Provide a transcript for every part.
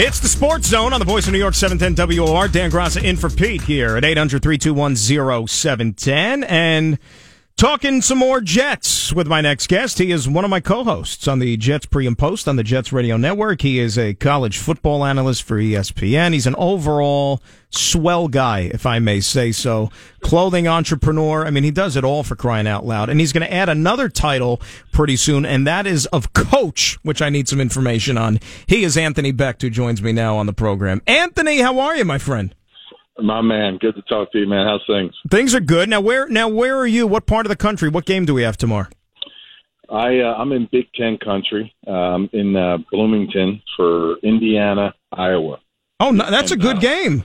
It's the Sports Zone on the Voice of New York 710 WOR. Dan Graca in for Pete here at 800 321 0710. And talking some more Jets with my next guest. He is one of my co-hosts on the Jets pre and post on the Jets radio network. He is a college football analyst for ESPN. He's an overall swell guy, if I may say so. Clothing entrepreneur. I mean, he does it all for crying out loud. And he's going to add another title pretty soon, and that is of coach, which I need some information on. He is Anthony Becht, who joins me now on the program. Anthony, how are you, my friend? My man, good to talk to you, man. How's things? Things are good. Now, where now where are you? What part of the country? What game do we have tomorrow? I uh, I'm in Big Ten country, um, in uh, Bloomington for Indiana, Iowa. Oh, no, that's a good uh, game.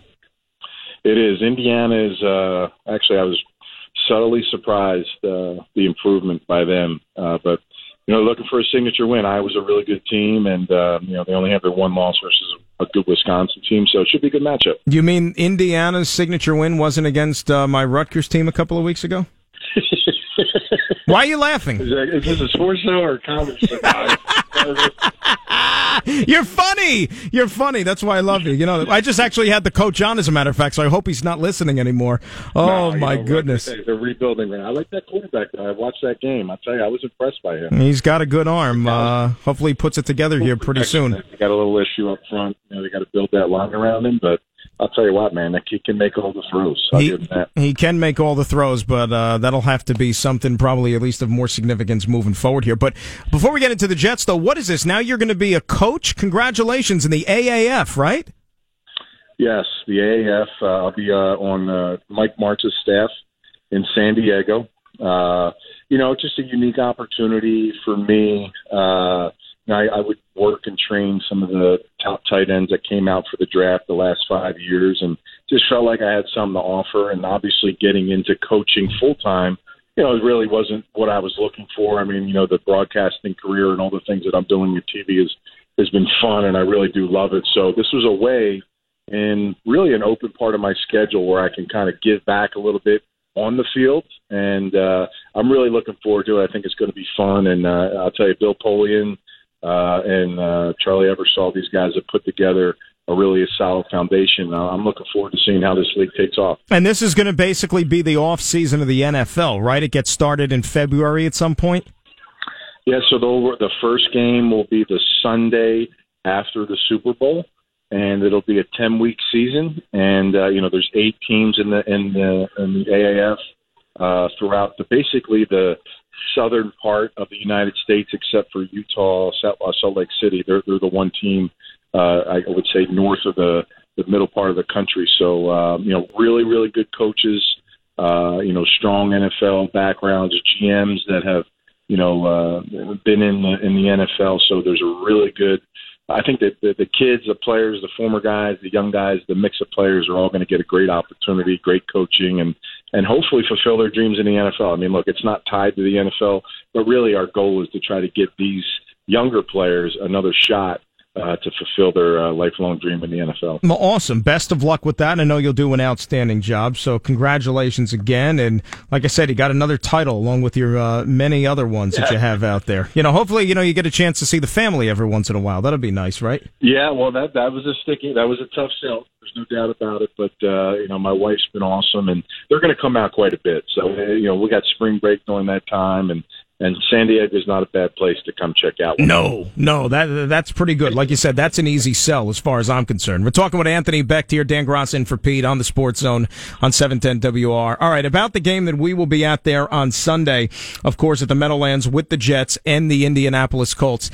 It is. Indiana is uh, actually I was subtly surprised uh, the improvement by them, uh, but you know looking for a signature win. Iowa's a really good team, and uh, you know they only have their one loss versus a good Wisconsin team, so it should be a good matchup. You mean Indiana's signature win wasn't against uh, my Rutgers team a couple of weeks ago? Why are you laughing? Is, that, is this a sports show or a comedy show? You're funny. You're funny. That's why I love you. You know, I just actually had the coach on, as a matter of fact, so I hope he's not listening anymore. Oh No, my know goodness. Hey, They're rebuilding. Man. I like that quarterback. though. I watched that game. I tell you, I was impressed by him. He's got a good arm. Uh, hopefully, he puts it together here pretty soon. They got a little issue up front. You know, they got to build that line around him. But I'll tell you what, man, he can make all the throws. He, give him that. he can make all the throws, but uh, that'll have to be something probably at least of more significance moving forward here. But before we get into the Jets, though, what is this? Now you're going to be a coach? Congratulations in the AAF, right? Yes, the AAF. Uh, I'll be uh, on uh, Mike Martz's staff in San Diego. Uh, you know, just a unique opportunity for me. I, I would work and train some of the top tight ends that came out for the draft the last five years, and just felt like I had something to offer. And obviously, getting into coaching full time, you know, it really wasn't what I was looking for. I mean, you know, the broadcasting career and all the things that I'm doing with TV is has been fun, and I really do love it. So this was a way and really an open part of my schedule where I can kind of give back a little bit on the field, and uh, I'm really looking forward to it. I think it's going to be fun, and uh, I'll tell you, Bill Polian uh, and uh, Charlie Ebersol, these guys have put together a really a solid foundation. Uh, I'm looking forward to seeing how this league takes off. And this is going to basically be the off season of the NFL, right? It gets started in February at some point. Yeah, so the, the first game will be the Sunday after the Super Bowl, and it'll be a ten week season. And uh, you know, there's eight teams in the in the in the AAF uh, throughout the basically the southern part of the United States, except for Utah, Salt, uh, Lake City. They're they're the one team uh, I would say north of the the middle part of the country. So um, you know, really really good coaches. Uh, you know, strong NFL backgrounds, GMs that have you know, uh, been in the in the NFL. So there's a really good. I think that the, the kids, the players, the former guys, the young guys, the mix of players are all going to get a great opportunity, great coaching, and and hopefully fulfill their dreams in the NFL. I mean, look, it's not tied to the NFL, but really our goal is to try to get these younger players another shot uh, to fulfill their uh, lifelong dream in the NFL. Well, awesome. Best of luck with that. I know you'll do an outstanding job. So congratulations again. And like I said, you got another title along with your uh, many other ones that you have out there. You know, hopefully, you know, you get a chance to see the family every once in a while. That'll be nice, right? Yeah, well, that that was a sticky, that was a tough sell. There's no doubt about it. But uh, you know, my wife's been awesome, and they're going to come out quite a bit. So uh, you know, we got spring break during that time, and and San Diego is not a bad place to come check out. No, no, that that's pretty good. Like you said, that's an easy sell as far as I'm concerned. We're talking with Anthony Becht here, Dan Graca in for Pete on the Sports Zone on 710 WOR. All right, about the game that we will be at there on Sunday, of course, at the Meadowlands with the Jets and the Indianapolis Colts.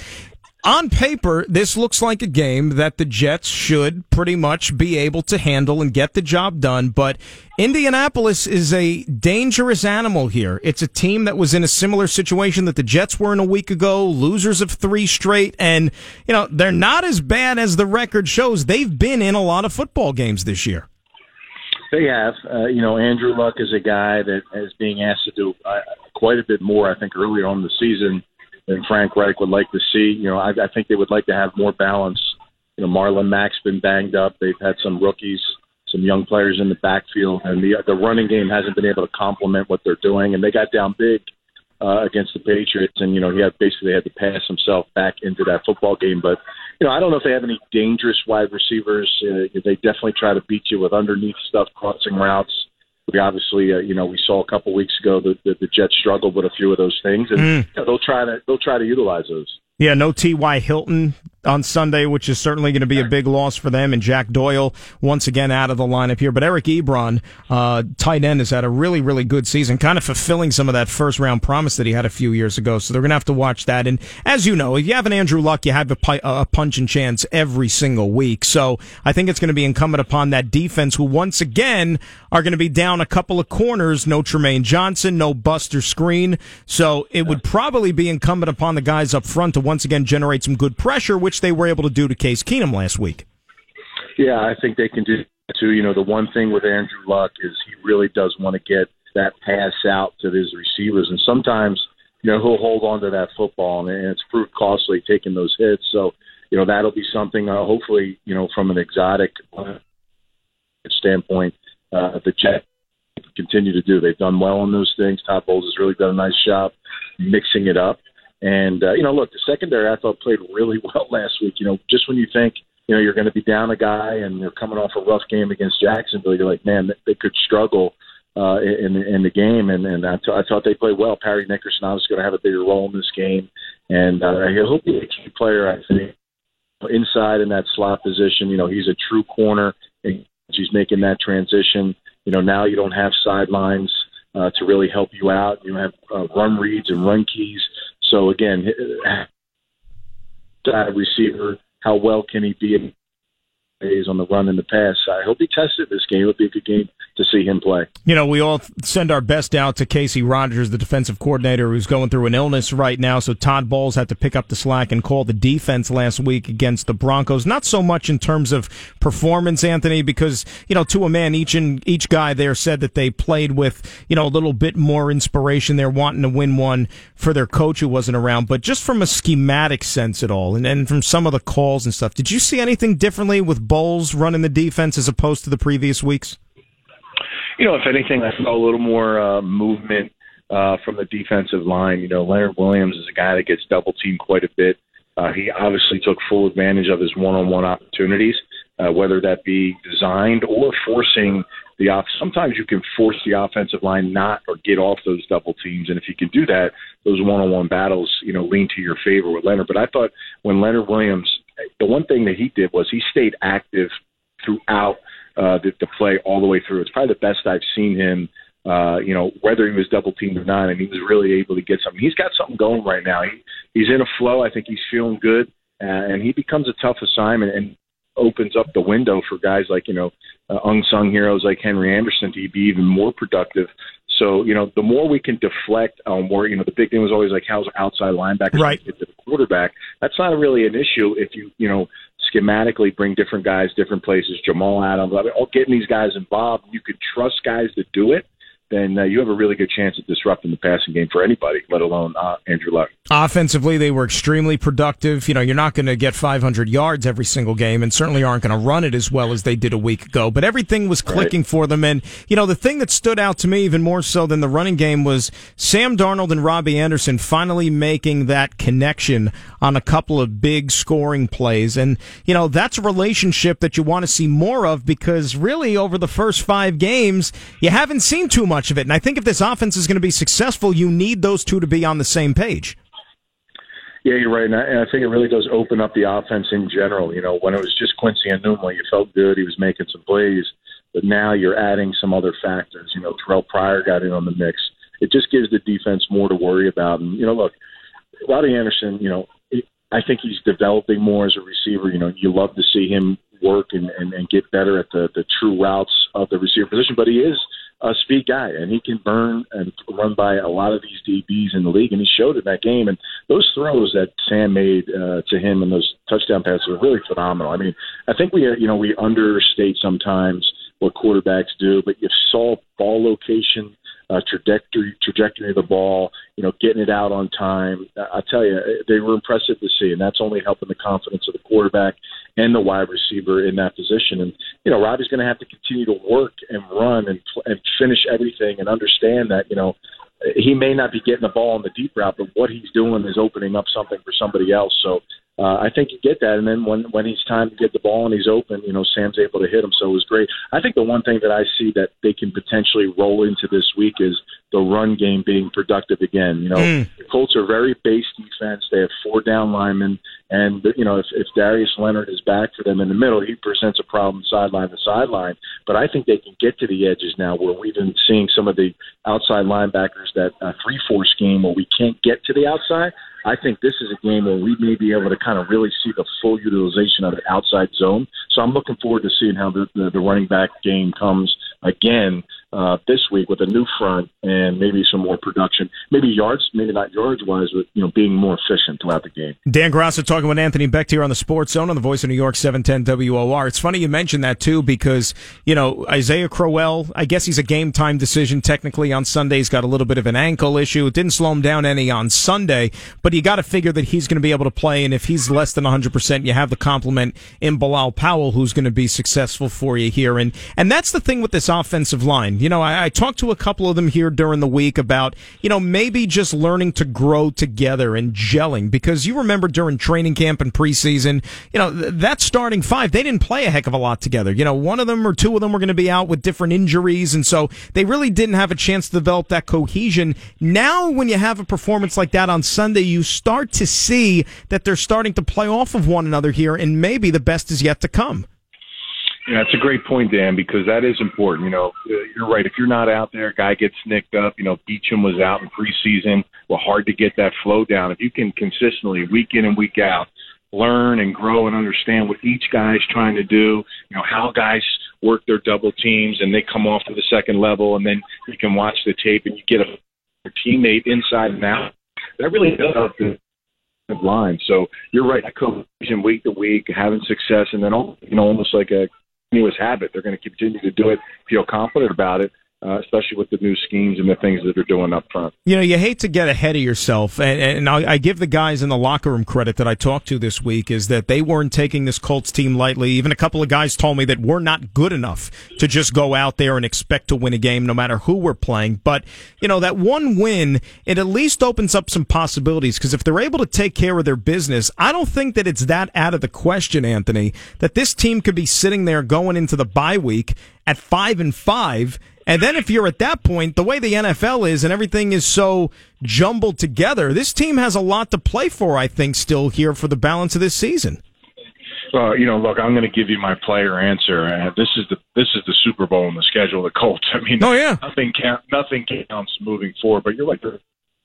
On paper, this looks like a game that the Jets should pretty much be able to handle and get the job done, but Indianapolis is a dangerous animal here. It's a team that was in a similar situation that the Jets were in a week ago, losers of three straight, and, you know, they're not as bad as the record shows. They've been in a lot of football games this year. They have. Uh, you know, Andrew Luck is a guy that is being asked to do uh, quite a bit more, I think, earlier on the season than Frank Reich would like to see. You know, I, I think they would like to have more balance. You know, Marlon Mack's been banged up. They've had some rookies, some young players in the backfield, and the the running game hasn't been able to complement what they're doing. And they got down big uh, against the Patriots, and you know he had basically had to pass himself back into that football game. But you know, I don't know if they have any dangerous wide receivers. Uh, they definitely try to beat you with underneath stuff, crossing routes. We obviously, uh, you know, we saw a couple weeks ago that the, the Jets struggled with a few of those things, and mm. you know, they'll try to they'll try to utilize those. Yeah, no T.Y. Hilton on Sunday, which is certainly going to be a big loss for them. And Jack Doyle once again out of the lineup here. But Eric Ebron, uh, tight end, has had a really, really good season, kind of fulfilling some of that first round promise that he had a few years ago. So they're going to have to watch that. And as you know, if you have an Andrew Luck, you have a, a punch and chance every single week. So I think it's going to be incumbent upon that defense, who once again are going to be down a couple of corners. No Trumaine Johnson, no Buster Skrine. So it would probably be incumbent upon the guys up front to once again generate some good pressure, which they were able to do to Case Keenum last week. Yeah, I think they can do that too. You know, the one thing with Andrew Luck is he really does want to get that pass out to his receivers, and sometimes you know he'll hold on to that football, and it's proved costly taking those hits. So you know that'll be something. Uh, hopefully, you know from an exotic standpoint, uh, the Jets continue to do. They've done well on those things. Todd Bowles has really done a nice job mixing it up. And uh, you know, look, the secondary I thought played really well last week. You know, just when you think you know you're going to be down a guy and you're coming off a rough game against Jacksonville, you're like, man, they could struggle uh, in in the game. And and I, thought they played well. Parry Nickerson obviously going to have a bigger role in this game, and uh, he'll be a key player. I think inside in that slot position. You know, he's a true corner. And he's making that transition. You know, now you don't have sidelines uh, to really help you out. You have uh, run reads and run keys. So again, that receiver, how well can he be on the run in the pass. I hope he tested this game. It'll be a good game to see him play. You know, we all send our best out to Kacy Rodgers, the defensive coordinator, who's going through an illness right now. So Todd Bowles had to pick up the slack and call the defense last week against the Broncos. Not so much in terms of performance, Anthony, because you know, to a man, each and each guy there said that they played with you know a little bit more inspiration. They're wanting to win one for their coach who wasn't around, but just from a schematic sense at all, and, and from some of the calls and stuff. Did you see anything differently with Bowles running the defense as opposed to the previous weeks? You know, if anything, I saw a little more uh, movement uh, from the defensive line. You know, Leonard Williams is a guy that gets double teamed quite a bit. Uh, he obviously took full advantage of his one-on-one opportunities, uh, whether that be designed or forcing the off. Sometimes you can force the offensive line not or get off those double teams, and if you can do that, those one-on-one battles, you know, lean to your favor with Leonard. But I thought when Leonard Williams, the one thing that he did was he stayed active throughout uh, the, the play all the way through. It's probably the best I've seen him. Uh, you know, whether he was double teamed or not, and he was really able to get something. He's got something going right now. He, he's in a flow. I think he's feeling good, uh, and he becomes a tough assignment and opens up the window for guys like you know uh, unsung heroes like Henry Anderson to be even more productive. So you know, the more we can deflect on um, where you know the big thing was always like how's outside linebacker right. get to the quarterback. That's not really an issue if you you know schematically bring different guys different places. Jamal Adams, I mean, all getting these guys involved. You could trust guys to do it then uh, you have a really good chance of disrupting the passing game for anybody, let alone uh, Andrew Luck. Offensively, they were extremely productive. You know, you're not going to get 500 yards every single game, and certainly aren't going to run it as well as they did a week ago. But everything was clicking right. for them. And you know, the thing that stood out to me even more so than the running game was Sam Darnold and Robbie Anderson finally making that connection on a couple of big scoring plays. And you know, that's a relationship that you want to see more of because really over the first five games, you haven't seen too much much of it. And I think if this offense is going to be successful, you need those two to be on the same page. Yeah, you're right, and I, and I think it really does open up the offense in general. You know, when it was just Quincy Enunwa, you felt good; he was making some plays, but now you're adding some other factors. You know, Terrell Pryor got in on the mix. It just gives the defense more to worry about. And you know, look, Robbie Anderson. You know, I think he's developing more as a receiver. You know, you love to see him work and, and, and get better at the, the true routes of the receiver position, but he is a speed guy, and he can burn and run by a lot of these DBs in the league, and he showed in that game. And those throws that Sam made uh, to him and those touchdown passes were really phenomenal. I mean, I think we you know we understate sometimes what quarterbacks do, but you saw ball location, uh, trajectory, trajectory of the ball, you know, getting it out on time. I tell you, they were impressive to see, and that's only helping the confidence of the quarterback and the wide receiver in that position. And you know, Robbie's going to have to continue to work and run and and finish everything and understand that you know he may not be getting the ball on the deep route, but what he's doing is opening up something for somebody else. So uh, I think you get that. And then when when he's time to get the ball and he's open, you know, Sam's able to hit him, so it was great. I think the one thing that I see that they can potentially roll into this week is the run game being productive again. You know, mm. the Colts are very base defense. They have four down linemen, and you know, if, if Darius Leonard is back for them in the middle, he presents a problem sideline to sideline. But I think they can get to the edges now, where we've been seeing some of the outside linebackers that uh, three four scheme where we can't get to the outside. I think this is a game where we may be able to kind of really see the full utilization of the outside zone. So I'm looking forward to seeing how the, the, the running back game comes again uh, this week with a new front and maybe some more production, maybe yards, maybe not yards wise, but you know being more efficient throughout the game. Dan Graca talking with Anthony Becht here on the Sports Zone on the Voice of New York 710 WOR. It's funny you mentioned that too because you know Isaiah Crowell. I guess he's a game time decision technically on Sunday. He's got a little bit of an ankle issue. It didn't slow him down any on Sunday, but you got to figure that he's going to be able to play. And if he's less than 100, percent you have the complement in Bilal Powell, who's going to be successful for you here. And and that's the thing with this offensive line. You know, I, I talked to a couple of them here during the week about, you know, maybe just learning to grow together and gelling because you remember during training camp and preseason, you know, that starting five, they didn't play a heck of a lot together. You know, one of them or two of them were going to be out with different injuries. And so they really didn't have a chance to develop that cohesion. Now, when you have a performance like that on Sunday, you start to see that they're starting to play off of one another here and maybe the best is yet to come. Yeah, that's a great point, Dan, because that is important. You know, you're right. If you're not out there, guy gets nicked up. You know, Beachum was out in preseason. Well, hard to get that flow down. If you can consistently, week in and week out, learn and grow and understand what each guy's trying to do, you know, how guys work their double teams and they come off to the second level and then you can watch the tape and you get a, teammate inside and out. That really does help the line. So you're right. Cohesion week to week, having success, and then you know almost like a continuous habit. They're going to continue to do it, feel confident about it, uh, especially with the new schemes and the things that they're doing up front. You know, you hate to get ahead of yourself, and, and I, I, give the guys in the locker room credit that I talked to this week is that they weren't taking this Colts team lightly. Even a couple of guys told me that we're not good enough to just go out there and expect to win a game, no matter who we're playing. But you know, that one win it at least opens up some possibilities because if they're able to take care of their business, I don't think that it's that out of the question, Anthony, that this team could be sitting there going into the bye week at five and five and then if you're at that point, the way the NFL is and everything is so jumbled together, this team has a lot to play for, I think, still here for the balance of this season. Uh, you know, look, I'm going to give you my player answer. Uh, this is the this is the Super Bowl in the schedule of the Colts. I mean, oh yeah, nothing count, nothing counts moving forward. But you're like the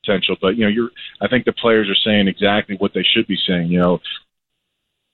potential. But you know, you're. I think the players are saying exactly what they should be saying. You know,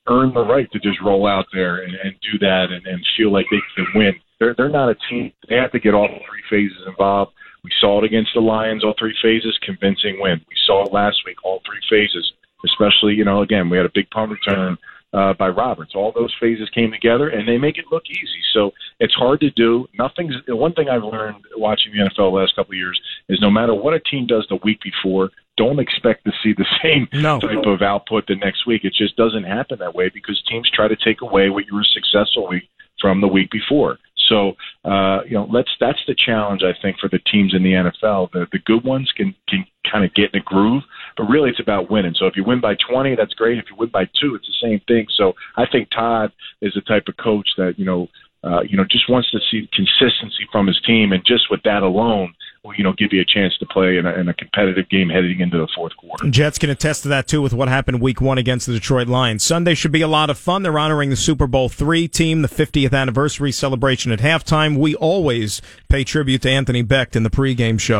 earn the right to just roll out there and, and do that and, and feel like they can win. They're they're not a team. They have to get all three phases involved. We saw it against the Lions, all three phases, convincing win. We saw it last week, all three phases. Especially, you know, again, we had a big punt return uh, by Roberts. All those phases came together, and they make it look easy. So it's hard to do. Nothing's one thing I've learned watching the NFL the last couple of years is no matter what a team does the week before, don't expect to see the same no. type of output the next week. It just doesn't happen that way because teams try to take away what you were successful week from the week before. So uh, you know, let's that's the challenge I think for the teams in the NFL. The the good ones can can kind of get in a groove, but really it's about winning. So if you win by 20, that's great. If you win by two, it's the same thing. So I think Todd is the type of coach that you know, uh, you know, just wants to see consistency from his team, and just with that alone, will, you know, give you a chance to play in a, in a competitive game heading into the fourth quarter. Jets can attest to that too with what happened week one against the Detroit Lions. Sunday should be a lot of fun. They're honoring the Super Bowl three team, the 50th anniversary celebration at halftime. We always pay tribute to Anthony Becht in the pregame show.